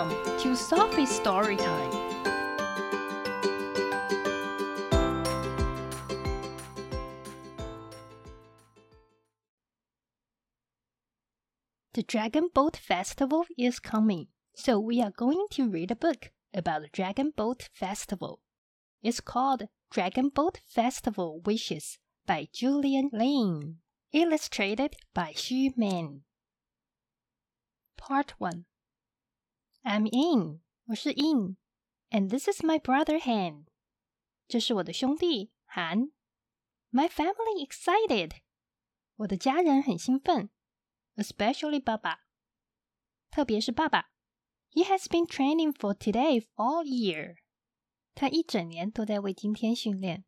Welcome to Sophie's Story Time. The Dragon Boat Festival is coming, so we are going to read a book about the Dragon Boat Festival. It's called Dragon Boat Festival Wishes by Jillian Lin, illustrated by Shi Meng. Part 1 I'm Ying，我是 Ying，and this is my brother Han，这是我的兄弟韩。My family excited，我的家人很兴奋，especially 爸爸，特别是爸爸。He has been training for today all year，他一整年都在为今天训练。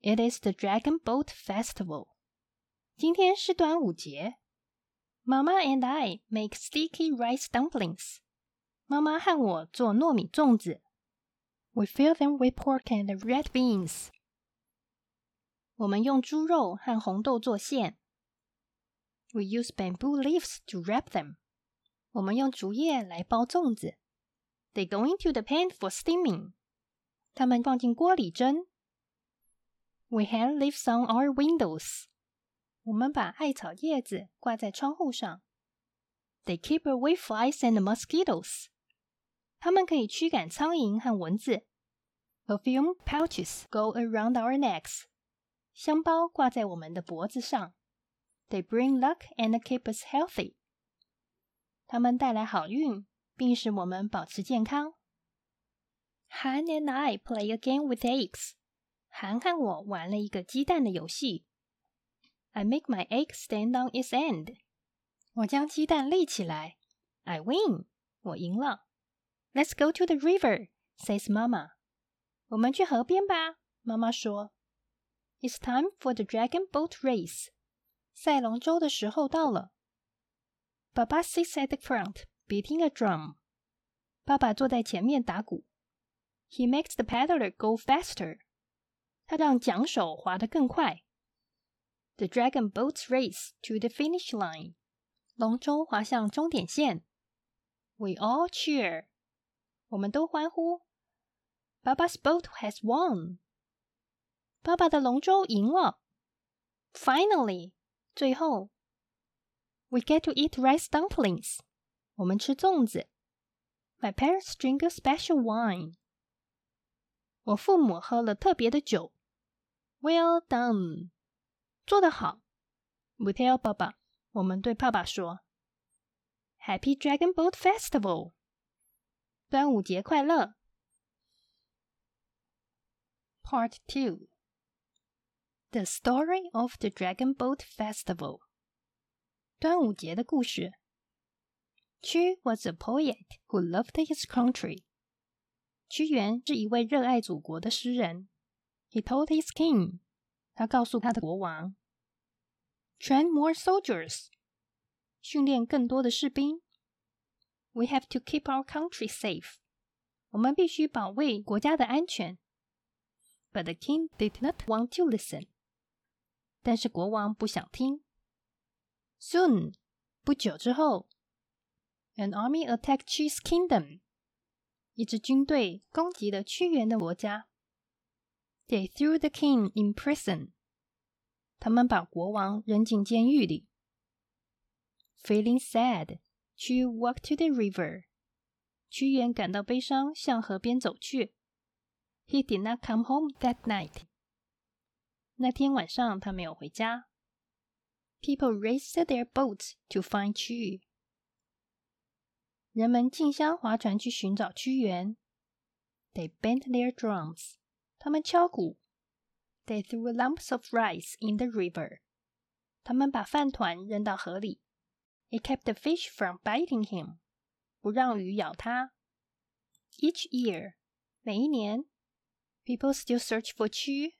It is the Dragon Boat Festival，今天是端午节。Mama and I make sticky rice dumplings。妈妈和我做糯米粽子。We fill them with pork and red beans。我们用猪肉和红豆做馅。We use bamboo leaves to wrap them。我们用竹叶来包粽子。They go into the pan for steaming。它们放进锅里蒸。We hang leaves on our windows。我们把艾草叶子挂在窗户上。They keep away flies and mosquitoes。 它们可以驱赶苍蝇和蚊子。Perfume pouches go around our necks。香包挂在我们的脖子上。They bring luck and keep us healthy。它们带来好运，并使我们保持健康。Han and I play a game with eggs。韩和我玩了一个鸡蛋的游戏。I make my egg stand on its end。我将鸡蛋立起来。I win。我赢了。 Let's go to the river, says Mama. 我们去河边吧，妈妈说。It's time for the dragon boat race. 赛龙舟的时候到了。爸爸 sits at the front, beating a drum. 爸爸坐在前面打鼓。He makes the paddler go faster. 他让桨手划得更快。The dragon boats race to the finish line. 龙舟划向终点线。We all cheer. 我们都欢呼，Baba's boat has won。爸爸的龙舟赢了。Finally，最后，We get to eat rice dumplings。我们吃粽子。My parents drink a special wine。我父母喝了特别的酒。Well done，做得好。We tell 爸爸，我们对爸爸说，Happy Dragon Boat Festival。 端午节快乐！Part Two The Story of the Dragon Boat Festival 端午节的故事。屈 was a poet who loved his country. 屈原是一位热爱祖国的诗人。He told his king，他告诉他的国王，train more soldiers，训练更多的士兵。 we have to keep our country safe. 我们必须保卫国家的安全。But the king did not want to listen. 但是国王不想听。Soon，不久之后，an army attacked Chu's kingdom. 一支军队攻击了屈原的国家。They threw the king in prison. 他们把国王扔进监狱里。Feeling sad. 去 walk to the river。屈原感到悲伤，向河边走去。He did not come home that night。那天晚上他没有回家。People raced their boats to find 屈。人们竞相划船去寻找屈原。They bent their drums。他们敲鼓。They threw lumps of rice in the river。他们把饭团扔到河里。 it kept the fish from biting him. 不让鱼咬他. Each year, 每一年, people still search for 蛆，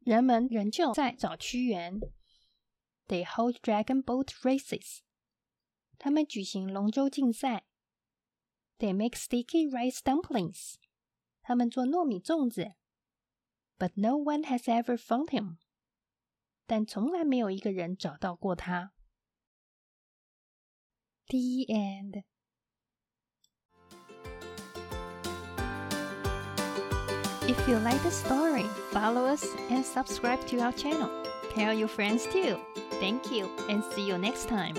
人们仍旧在找屈原。They hold dragon boat races. they make sticky rice dumplings. 他们做糯米粽子. But no one has ever found him，但从来没有一个人找到过他。the end. If you like the story, follow us and subscribe to our channel. Tell your friends too. Thank you and see you next time.